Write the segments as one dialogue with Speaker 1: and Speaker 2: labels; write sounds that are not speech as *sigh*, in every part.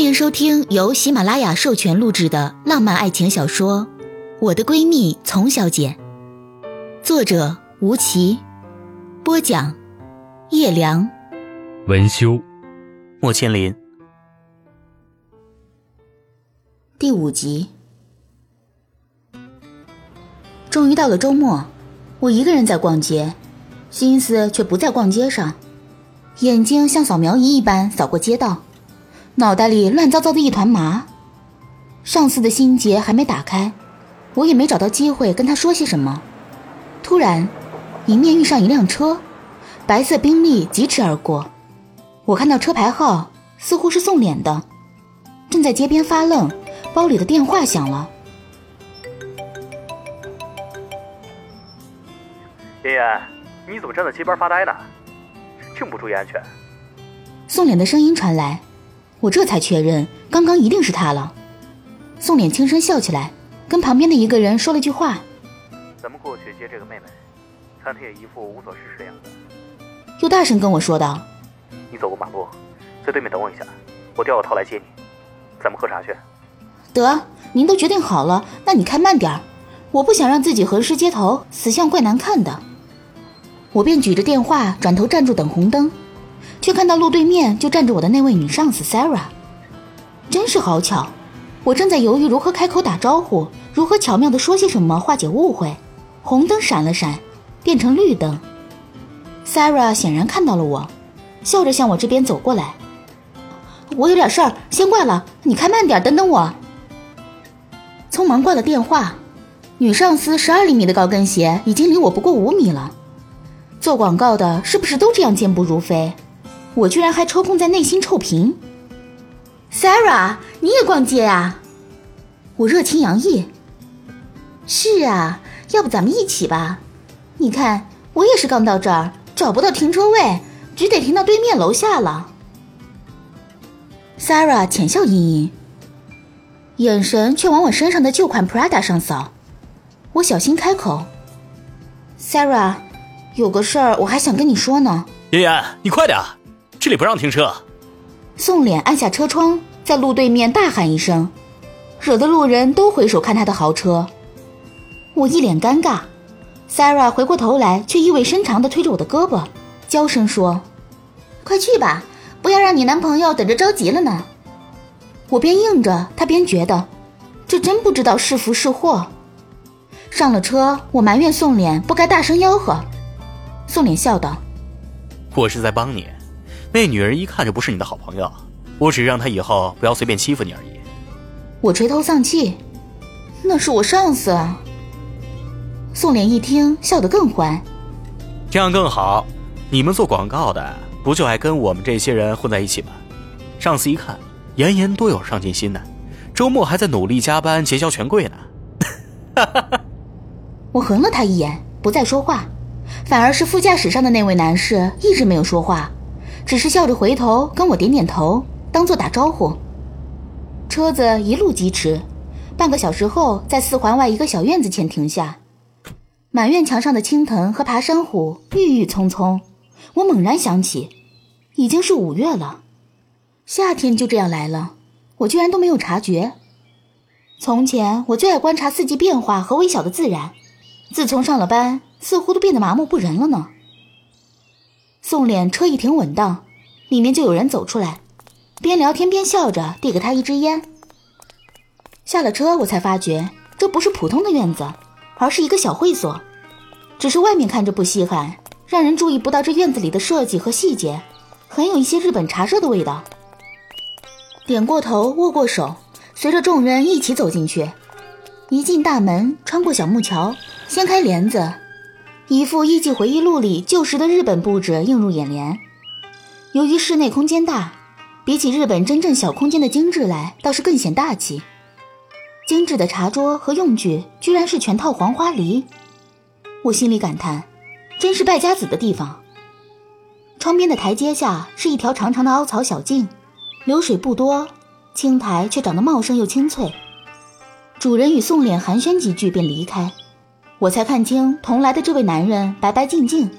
Speaker 1: 欢迎收听由喜马拉雅授权录制的浪漫爱情小说《我的闺蜜丛小姐》，作者吴奇，播讲叶良，
Speaker 2: 文修，
Speaker 3: 莫千林。
Speaker 1: 第五集。终于到了周末，我一个人在逛街，心思却不在逛街上，眼睛像扫描仪一般扫过街道。脑袋里乱糟糟的一团麻，上司的心结还没打开，我也没找到机会跟他说些什么。突然，迎面遇上一辆车，白色宾利疾驰而过。我看到车牌号，似乎是宋脸的，正在街边发愣，包里的电话响了。
Speaker 4: 妍妍，你怎么站在街边发呆呢？这么不注意安全？
Speaker 1: 宋脸的声音传来。我这才确认，刚刚一定是他了。宋濂轻声笑起来，跟旁边的一个人说了句话：“
Speaker 4: 咱们过去接这个妹妹。”看她也一副无所事事的样子。
Speaker 1: 又大声跟我说道：“
Speaker 4: 你走过马路，在对面等我一下，我掉个头来接你。咱们喝茶去。”
Speaker 1: 得，您都决定好了，那你开慢点儿，我不想让自己横尸街头，死相怪难看的。我便举着电话，转头站住等红灯。却看到路对面就站着我的那位女上司 Sarah，真是好巧！我正在犹豫如何开口打招呼，如何巧妙地说些什么化解误会。红灯闪了闪，变成绿灯。Sarah 显然看到了我，笑着向我这边走过来。我有点事儿，先挂了，你开慢点，等等我。匆忙挂了电话。女上司十二厘米的高跟鞋已经离我不过五米了。做广告的是不是都这样健步如飞？我居然还抽空在内心臭贫。Sarah，你也逛街啊？我热情洋溢。是啊，要不咱们一起吧？你看，我也是刚到这儿，找不到停车位，只得停到对面楼下了。Sarah 浅笑盈盈，眼神却往我身上的旧款 Prada 上扫。我小心开口：“Sarah，有个事儿我还想跟你说呢。”
Speaker 3: 妍妍，你快点。这里不让停车。
Speaker 1: 宋脸按下车窗，在路对面大喊一声，惹得路人都回首看他的豪车。我一脸尴尬，Sarah 回过头来，却意味深长地推着我的胳膊，娇声说：“快去吧，不要让你男朋友等着着急了呢。”我边应着，他边觉得，这真不知道是福是祸。上了车，我埋怨宋脸不该大声吆喝。宋脸笑道：“
Speaker 3: 我是在帮你。”那女人一看就不是你的好朋友，我只是让她以后不要随便欺负你而已。
Speaker 1: 我垂头丧气，那是我上司啊。宋濂一听，笑得更欢。
Speaker 3: 这样更好，你们做广告的不就爱跟我们这些人混在一起吗？上司一看，妍妍多有上进心呢，周末还在努力加班结交权贵呢。哈哈哈！
Speaker 1: 我横了他一眼，不再说话，反而是副驾驶上的那位男士一直没有说话。只是笑着回头跟我点点头，当做打招呼。车子一路疾驰，半个小时后在四环外一个小院子前停下。满院墙上的青藤和爬山虎郁郁葱葱，我猛然想起，已经是五月了，夏天就这样来了，我居然都没有察觉。从前我最爱观察四季变化和微小的自然，自从上了班，似乎都变得麻木不仁了呢。宋濂车一停稳当，里面就有人走出来，边聊天边笑着，递给他一支烟。下了车，我才发觉这不是普通的院子，而是一个小会所。只是外面看着不稀罕，让人注意不到这院子里的设计和细节，很有一些日本茶社的味道。点过头，握过手，随着众人一起走进去。一进大门，穿过小木桥，掀开帘子。一幅《艺伎回忆录》里旧时的日本布置映入眼帘。由于室内空间大，比起日本真正小空间的精致来，倒是更显大气。精致的茶桌和用具居然是全套黄花梨，我心里感叹，真是败家子的地方。窗边的台阶下是一条长长的凹槽小径，流水不多，青苔却长得茂盛又青翠。主人与宋濂寒暄几句便离开。我才看清同来的这位男人白白净净，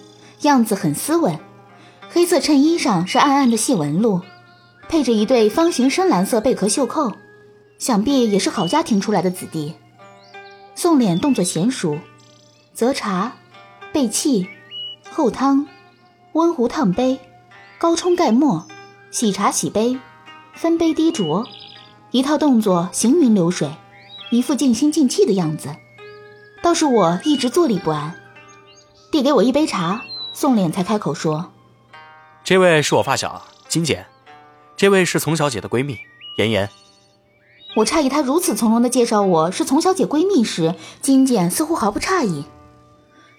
Speaker 1: 样子很斯文，黑色衬衣上是暗暗的细纹路，配着一对方形深蓝色贝壳袖扣，想必也是好家庭出来的子弟。宋脸动作娴熟，择茶、备器、后汤、温壶烫杯、高冲盖沫、洗茶洗杯、分杯滴浊，一套动作行云流水，一副尽心尽气的样子。倒是我一直坐立不安。递给我一杯茶，宋脸才开口说：“
Speaker 3: 这位是我发小金姐，这位是丛小姐的闺蜜妍妍。”
Speaker 1: 我诧异她如此从容的介绍我是丛小姐闺蜜时，金简似乎毫不诧异。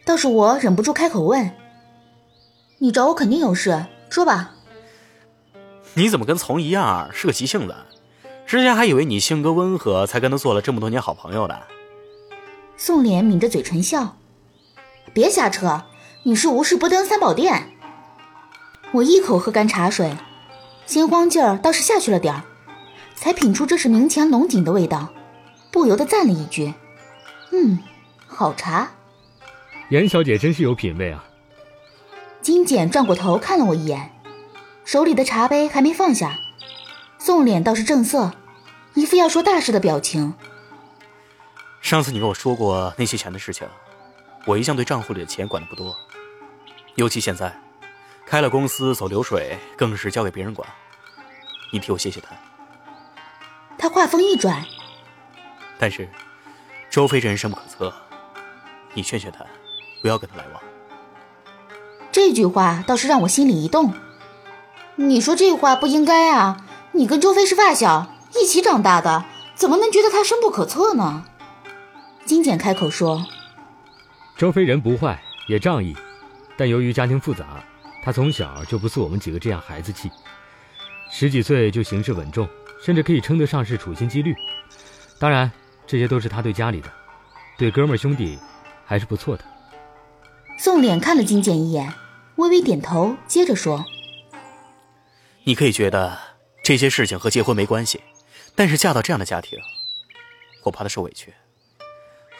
Speaker 1: 倒是我忍不住开口问：“你找我肯定有事，说吧。”
Speaker 3: 你怎么跟丛一样是个急性子？之前还以为你性格温和，才跟他做了这么多年好朋友的。
Speaker 1: 宋脸抿着嘴唇笑。别瞎扯！你是无事不登三宝殿。我一口喝干茶水，心慌劲儿倒是下去了点儿，才品出这是明前龙井的味道，不由得赞了一句：“嗯，好茶。”
Speaker 2: 严小姐真是有品味啊！
Speaker 1: 金简转过头看了我一眼，手里的茶杯还没放下，宋脸倒是正色，一副要说大事的表情。
Speaker 3: 上次你跟我说过那些钱的事情。我一向对账户里的钱管的不多，尤其现在开了公司走流水，更是交给别人管。你替我谢谢他。
Speaker 1: 他话锋一转，
Speaker 3: 但是周飞这人深不可测，你劝劝他，不要跟他来往。
Speaker 1: 这句话倒是让我心里一动。你说这话不应该啊！你跟周飞是发小，一起长大的，怎么能觉得他深不可测呢？金简开口说。
Speaker 2: 周飞人不坏，也仗义，但由于家庭复杂，他从小就不似我们几个这样孩子气。十几岁就行事稳重，甚至可以称得上是处心积虑。当然，这些都是他对家里的，对哥们兄弟还是不错的。
Speaker 1: 宋脸看了金简一眼，微微点头，接着说：“
Speaker 3: 你可以觉得这些事情和结婚没关系，但是嫁到这样的家庭，我怕他受委屈。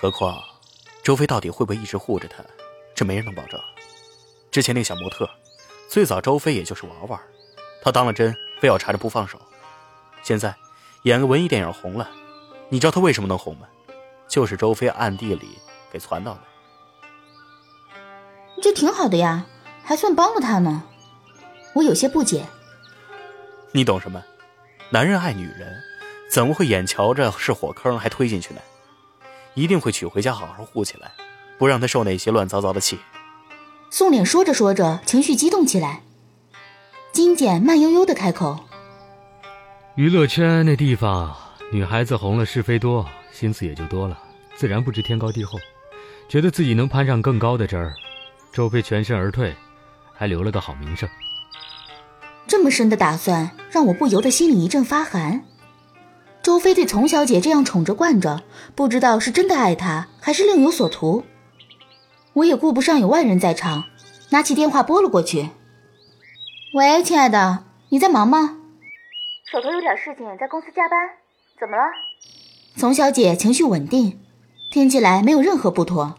Speaker 3: 何况……”周飞到底会不会一直护着他？这没人能保证。之前那个小模特，最早周飞也就是玩玩，他当了真，非要缠着不放手。现在演个文艺电影红了，你知道他为什么能红吗？就是周飞暗地里给传到的。
Speaker 1: 这挺好的呀，还算帮了他呢。我有些不解。
Speaker 3: 你懂什么？男人爱女人，怎么会眼瞧着是火坑还推进去呢？一定会娶回家，好好护起来，不让她受那些乱糟糟的气。
Speaker 1: 宋脸说着说着，情绪激动起来。金简慢悠悠的开口：“
Speaker 2: 娱乐圈那地方，女孩子红了是非多，心思也就多了，自然不知天高地厚，觉得自己能攀上更高的枝儿。周飞全身而退，还留了个好名声。
Speaker 1: 这么深的打算，让我不由得心里一阵发寒。”周飞对丛小姐这样宠着惯着，不知道是真的爱她，还是另有所图。我也顾不上有外人在场，拿起电话拨了过去。喂，亲爱的，你在忙吗？手头有点事情，在公司加班。怎么了？丛小姐情绪稳定，听起来没有任何不妥，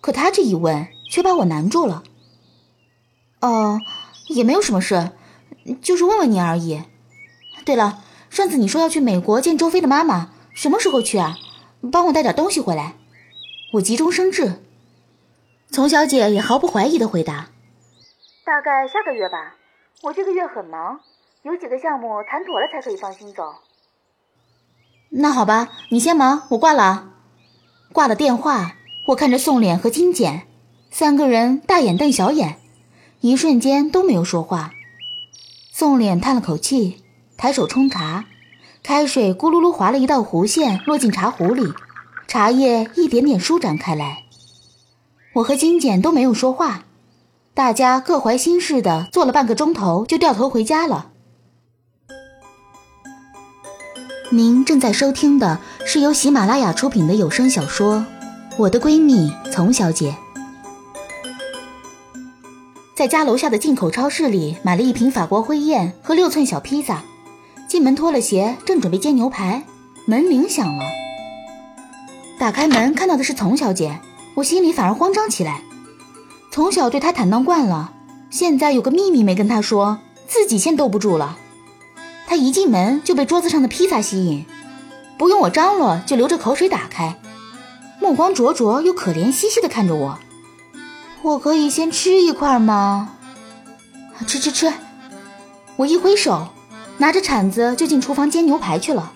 Speaker 1: 可她这一问却把我难住了。哦，也没有什么事，就是问问你而已。对了。上次你说要去美国见周飞的妈妈，什么时候去啊？帮我带点东西回来。我急中生智。丛小姐也毫不怀疑的回答：“大概下个月吧。我这个月很忙，有几个项目谈妥了才可以放心走。”那好吧，你先忙，我挂了。挂了电话，我看着宋脸和金简三个人大眼瞪小眼，一瞬间都没有说话。宋脸叹了口气。抬手冲茶，开水咕噜噜划了一道弧线，落进茶壶里，茶叶一点点舒展开来。我和金简都没有说话，大家各怀心事的坐了半个钟头，就掉头回家了。您正在收听的是由喜马拉雅出品的有声小说《我的闺蜜丛小姐》。在家楼下的进口超市里买了一瓶法国灰燕和六寸小披萨。进门脱了鞋，正准备煎牛排，门铃响了。打开门看到的是丛小姐，我心里反而慌张起来。从小对她坦荡惯了，现在有个秘密没跟她说，自己先兜不住了。她一进门就被桌子上的披萨吸引，不用我张罗就流着口水打开，目光灼灼又可怜兮兮地看着我。我可以先吃一块吗？吃吃吃！我一挥手，拿着铲子就进厨房煎牛排去了。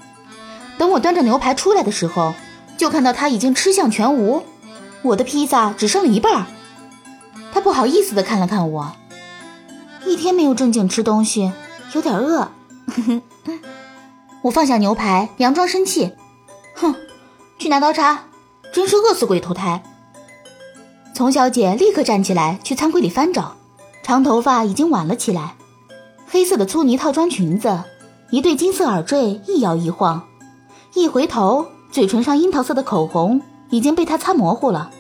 Speaker 1: 等我端着牛排出来的时候，就看到他已经吃相全无，我的披萨只剩了一半。他不好意思的看了看我，一天没有正经吃东西，有点饿。*laughs* 我放下牛排，佯装生气，哼，去拿刀叉，真是饿死鬼投胎。丛小姐立刻站起来去餐柜里翻找，长头发已经挽了起来，黑色的粗呢套装裙子，一对金色耳坠一摇一晃，一回头，嘴唇上樱桃色的口红已经被他擦模糊了，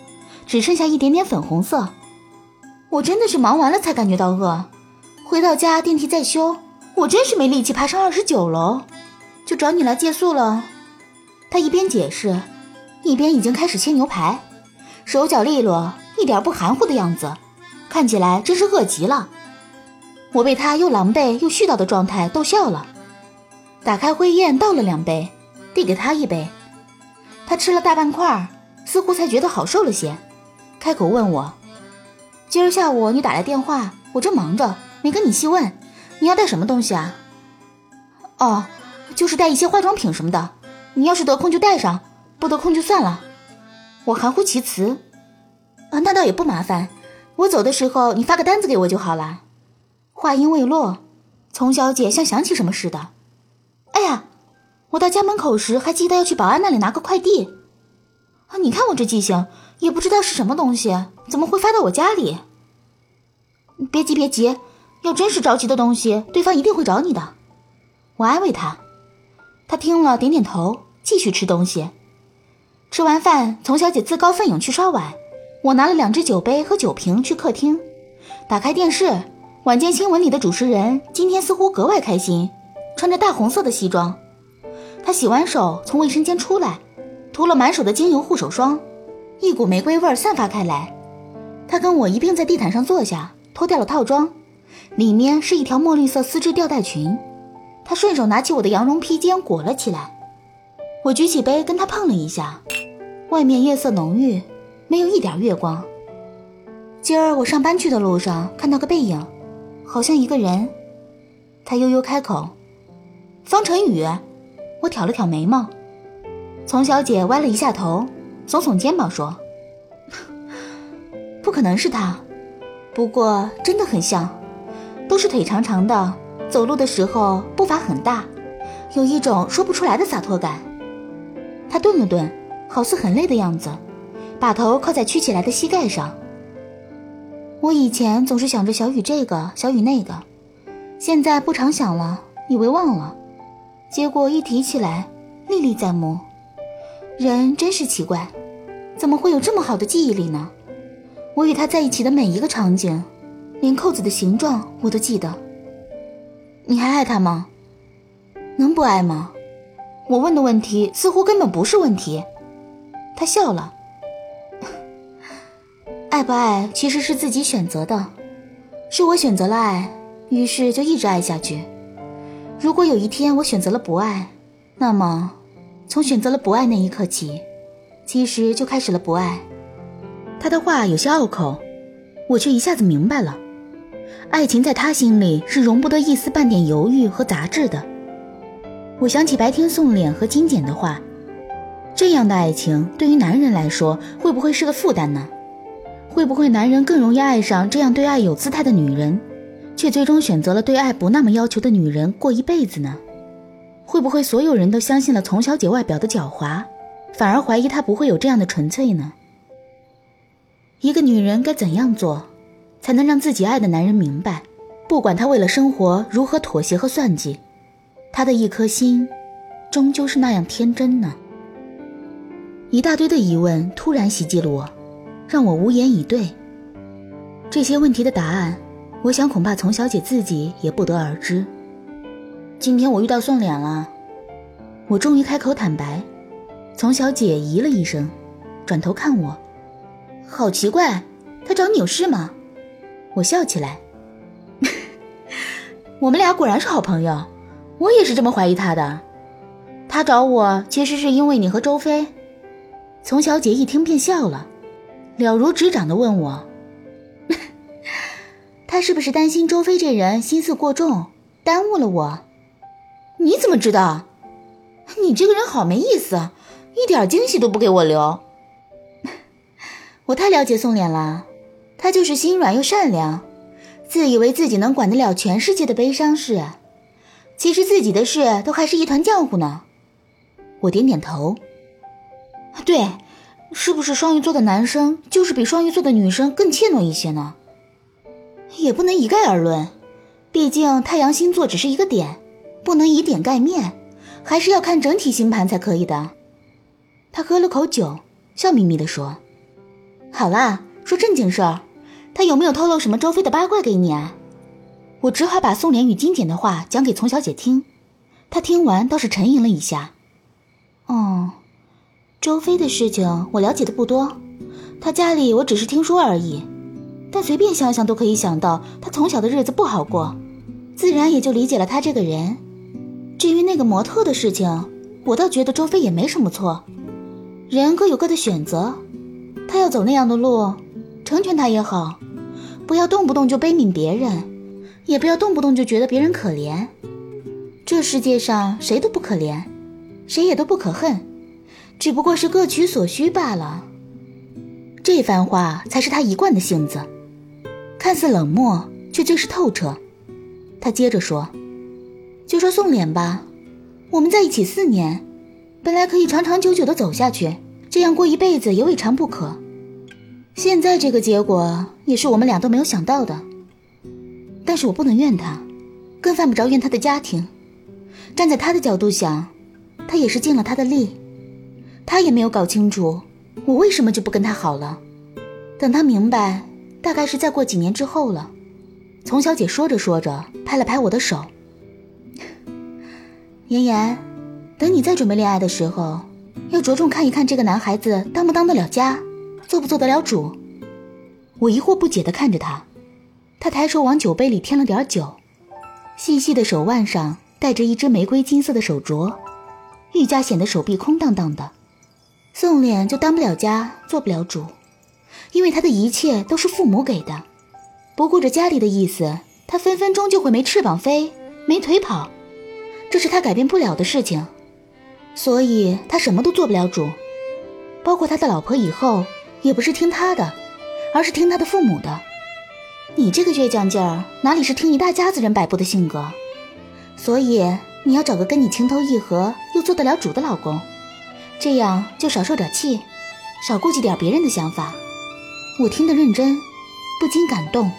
Speaker 1: 只剩下一点点粉红色。我真的是忙完了才感觉到饿，回到家电梯在修。我真是没力气爬上二十九楼，就找你来借宿了。他一边解释，一边已经开始切牛排，手脚利落，一点不含糊的样子，看起来真是饿极了。我被他又狼狈又絮叨的状态逗笑了，打开灰砚倒了两杯，递给他一杯。他吃了大半块，似乎才觉得好受了些，开口问我：“今儿下午你打来电话，我正忙着，没跟你细问。”你要带什么东西啊？哦，就是带一些化妆品什么的。你要是得空就带上，不得空就算了。我含糊其辞。啊，那倒也不麻烦。我走的时候你发个单子给我就好了。话音未落，丛小姐像想起什么似的。哎呀，我到家门口时还记得要去保安那里拿个快递。啊，你看我这记性，也不知道是什么东西，怎么会发到我家里？别急，别急。要真是着急的东西，对方一定会找你的。我安慰他，他听了点点头，继续吃东西。吃完饭，丛小姐自告奋勇去刷碗，我拿了两只酒杯和酒瓶去客厅，打开电视。晚间新闻里的主持人今天似乎格外开心，穿着大红色的西装。他洗完手从卫生间出来，涂了满手的精油护手霜，一股玫瑰味儿散发开来。他跟我一并在地毯上坐下，脱掉了套装。里面是一条墨绿色丝质吊带裙，他顺手拿起我的羊绒披肩裹了起来。我举起杯跟他碰了一下，外面夜色浓郁，没有一点月光。今儿我上班去的路上看到个背影，好像一个人。他悠悠开口：“方晨宇。”我挑了挑眉毛。丛小姐歪了一下头，耸耸肩膀说：“不可能是他，不过真的很像。”都是腿长长的，走路的时候步伐很大，有一种说不出来的洒脱感。他顿了顿，好似很累的样子，把头靠在曲起来的膝盖上。我以前总是想着小雨这个，小雨那个，现在不常想了，以为忘了，结果一提起来，历历在目。人真是奇怪，怎么会有这么好的记忆力呢？我与他在一起的每一个场景。连扣子的形状我都记得。你还爱他吗？能不爱吗？我问的问题似乎根本不是问题。他笑了。爱不爱其实是自己选择的，是我选择了爱，于是就一直爱下去。如果有一天我选择了不爱，那么从选择了不爱那一刻起，其实就开始了不爱。他的话有些拗口，我却一下子明白了。爱情在他心里是容不得一丝半点犹豫和杂质的。我想起白天送脸和金简的话，这样的爱情对于男人来说会不会是个负担呢？会不会男人更容易爱上这样对爱有姿态的女人，却最终选择了对爱不那么要求的女人过一辈子呢？会不会所有人都相信了丛小姐外表的狡猾，反而怀疑她不会有这样的纯粹呢？一个女人该怎样做？才能让自己爱的男人明白，不管他为了生活如何妥协和算计，他的一颗心，终究是那样天真呢。一大堆的疑问突然袭击了我，让我无言以对。这些问题的答案，我想恐怕丛小姐自己也不得而知。今天我遇到送脸了，我终于开口坦白。丛小姐咦了一声，转头看我，好奇怪，他找你有事吗？我笑起来，*laughs* 我们俩果然是好朋友。我也是这么怀疑他的。他找我其实是因为你和周飞。丛小姐一听便笑了，了如指掌的问我：“ *laughs* 他是不是担心周飞这人心思过重，耽误了我？你怎么知道？你这个人好没意思，一点惊喜都不给我留。*laughs* 我太了解宋濂了，他就是心软又善良，自以为自己能管得了全世界的悲伤事，其实自己的事都还是一团浆糊呢。”我点点头。对，是不是双鱼座的男生就是比双鱼座的女生更怯懦一些呢？也不能一概而论，毕竟太阳星座只是一个点，不能以点盖面，还是要看整体星盘才可以的。他喝了口酒，笑眯眯地说：“好啦，说正经事儿，他有没有透露什么周飞的八卦给你啊？”我只好把宋濂与金简的话讲给丛小姐听，她听完倒是沉吟了一下。哦，周飞的事情我了解的不多，他家里我只是听说而已。但随便想想都可以想到，他从小的日子不好过，自然也就理解了他这个人。至于那个模特的事情，我倒觉得周飞也没什么错，人各有各的选择，他要走那样的路，成全他也好，不要动不动就悲悯别人，也不要动不动就觉得别人可怜。这世界上谁都不可怜。谁也都不可恨，只不过是各取所需罢了。这番话才是他一贯的性子，看似冷漠，却最是透彻。他接着说：“就说宋濂吧，我们在一起四年，本来可以长长久久的走下去，这样过一辈子也未尝不可。现在这个结果也是我们俩都没有想到的。但是我不能怨他，更犯不着怨他的家庭。站在他的角度想。”他也是尽了他的力，他也没有搞清楚我为什么就不跟他好了。等他明白，大概是再过几年之后了。丛小姐说着说着，拍了拍我的手：“妍妍，等你再准备恋爱的时候，要着重看一看这个男孩子当不当得了家，做不做得了主。”我疑惑不解地看着他，他抬手往酒杯里添了点酒，细细的手腕上戴着一只玫瑰金色的手镯。愈加显得手臂空荡荡的，宋脸就当不了家，做不了主，因为他的一切都是父母给的，不顾着家里的意思，他分分钟就会没翅膀飞，没腿跑，这是他改变不了的事情，所以他什么都做不了主，包括他的老婆以后也不是听他的，而是听他的父母的。你这个倔强劲儿，哪里是听一大家子人摆布的性格？所以。你要找个跟你情投意合又做得了主的老公，这样就少受点气，少顾忌点别人的想法。我听得认真，不禁感动。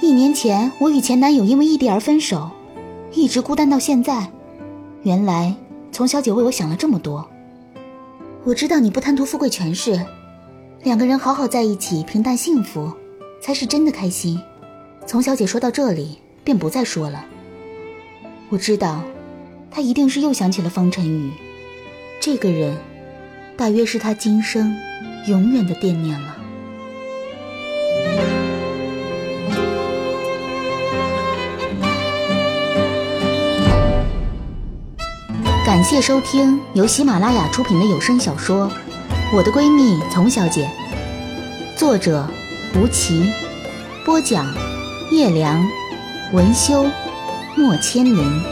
Speaker 1: 一年前我与前男友因为异地而分手，一直孤单到现在。原来丛小姐为我想了这么多。我知道你不贪图富贵权势，两个人好好在一起，平淡幸福，才是真的开心。丛小姐说到这里便不再说了。我知道。他一定是又想起了方晨宇，这个人，大约是他今生永远的惦念了。感谢收听由喜马拉雅出品的有声小说《我的闺蜜丛小姐》，作者吴奇，播讲叶良，文修，莫千灵。